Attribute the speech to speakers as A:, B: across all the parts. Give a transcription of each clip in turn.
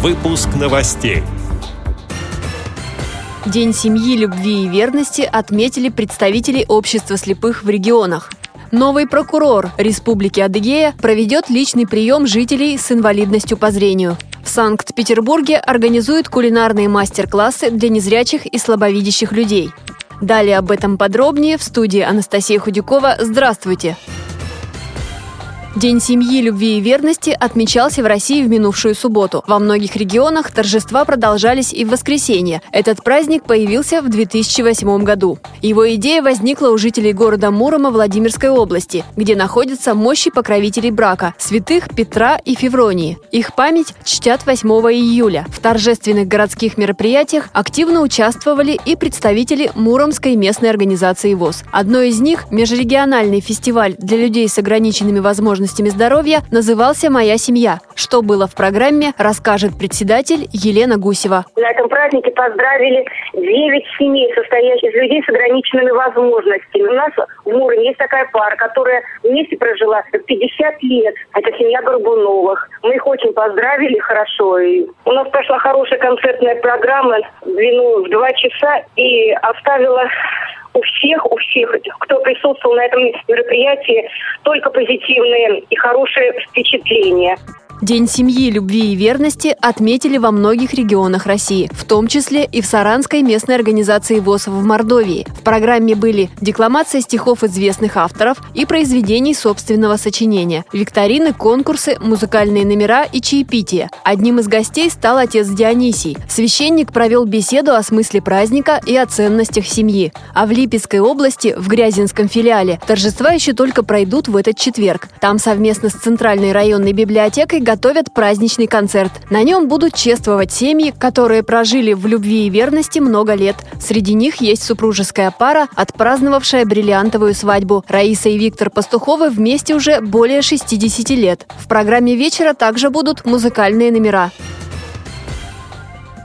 A: Выпуск новостей.
B: День семьи, любви и верности отметили представители общества слепых в регионах. Новый прокурор Республики Адыгея проведет личный прием жителей с инвалидностью по зрению. В Санкт-Петербурге организуют кулинарные мастер-классы для незрячих и слабовидящих людей. Далее об этом подробнее в студии Анастасия Худякова. Здравствуйте! День семьи, любви и верности отмечался в России в минувшую субботу. Во многих регионах торжества продолжались и в воскресенье. Этот праздник появился в 2008 году. Его идея возникла у жителей города Мурома Владимирской области, где находятся мощи покровителей брака – святых Петра и Февронии. Их память чтят 8 июля. В торжественных городских мероприятиях активно участвовали и представители Муромской местной организации ВОЗ. Одно из них – межрегиональный фестиваль для людей с ограниченными возможностями особенностями здоровья назывался «Моя семья». Что было в программе, расскажет председатель Елена Гусева.
C: На этом празднике поздравили 9 семей, состоящих из людей с ограниченными возможностями. У нас в Муроме есть такая пара, которая вместе прожила 50 лет. Это семья Горбуновых. Мы их очень поздравили хорошо. И у нас прошла хорошая концертная программа в два часа и оставила у всех, у всех, кто присутствовал на этом мероприятии, только позитивные и хорошие впечатления.
B: День семьи, любви и верности отметили во многих регионах России, в том числе и в Саранской местной организации ВОЗ в Мордовии. В программе были декламация стихов известных авторов и произведений собственного сочинения, викторины, конкурсы, музыкальные номера и чаепитие. Одним из гостей стал отец Дионисий. Священник провел беседу о смысле праздника и о ценностях семьи. А в Липецкой области, в Грязинском филиале, торжества еще только пройдут в этот четверг. Там совместно с Центральной районной библиотекой готовят праздничный концерт. На нем будут чествовать семьи, которые прожили в любви и верности много лет. Среди них есть супружеская пара, отпраздновавшая бриллиантовую свадьбу. Раиса и Виктор Пастуховы вместе уже более 60 лет. В программе вечера также будут музыкальные номера.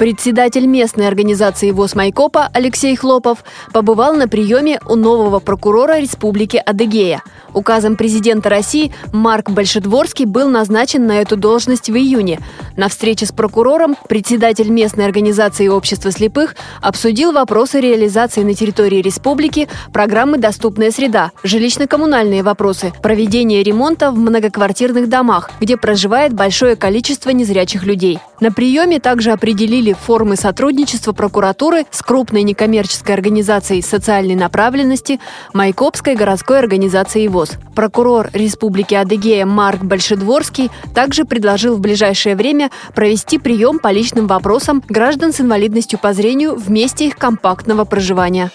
B: Председатель местной организации ВОЗ Майкопа Алексей Хлопов побывал на приеме у нового прокурора Республики Адыгея. Указом президента России Марк Большедворский был назначен на эту должность в июне. На встрече с прокурором председатель местной организации общества слепых обсудил вопросы реализации на территории республики программы «Доступная среда», жилищно-коммунальные вопросы, проведение ремонта в многоквартирных домах, где проживает большое количество незрячих людей. На приеме также определили формы сотрудничества прокуратуры с крупной некоммерческой организацией социальной направленности Майкопской городской организацией ВОЗ. Прокурор Республики Адыгея Марк Большедворский также предложил в ближайшее время провести прием по личным вопросам граждан с инвалидностью по зрению в месте их компактного проживания.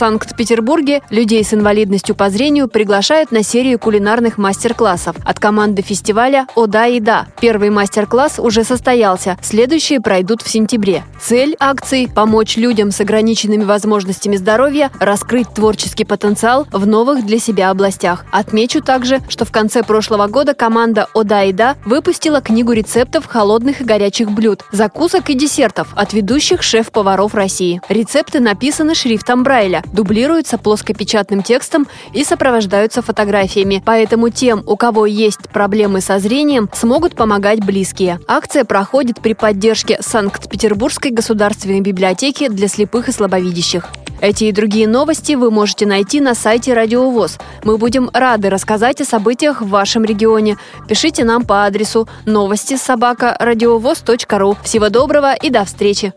B: Санкт-Петербурге людей с инвалидностью по зрению приглашают на серию кулинарных мастер-классов от команды фестиваля «Ода и да». Первый мастер-класс уже состоялся, следующие пройдут в сентябре. Цель акции – помочь людям с ограниченными возможностями здоровья раскрыть творческий потенциал в новых для себя областях. Отмечу также, что в конце прошлого года команда «Ода и да» выпустила книгу рецептов холодных и горячих блюд, закусок и десертов от ведущих шеф-поваров России. Рецепты написаны шрифтом Брайля, дублируются плоскопечатным текстом и сопровождаются фотографиями. Поэтому тем, у кого есть проблемы со зрением, смогут помогать близкие. Акция проходит при поддержке Санкт-Петербургской государственной библиотеки для слепых и слабовидящих. Эти и другие новости вы можете найти на сайте Радио ВОЗ. Мы будем рады рассказать о событиях в вашем регионе. Пишите нам по адресу новости собака ру. Всего доброго и до встречи!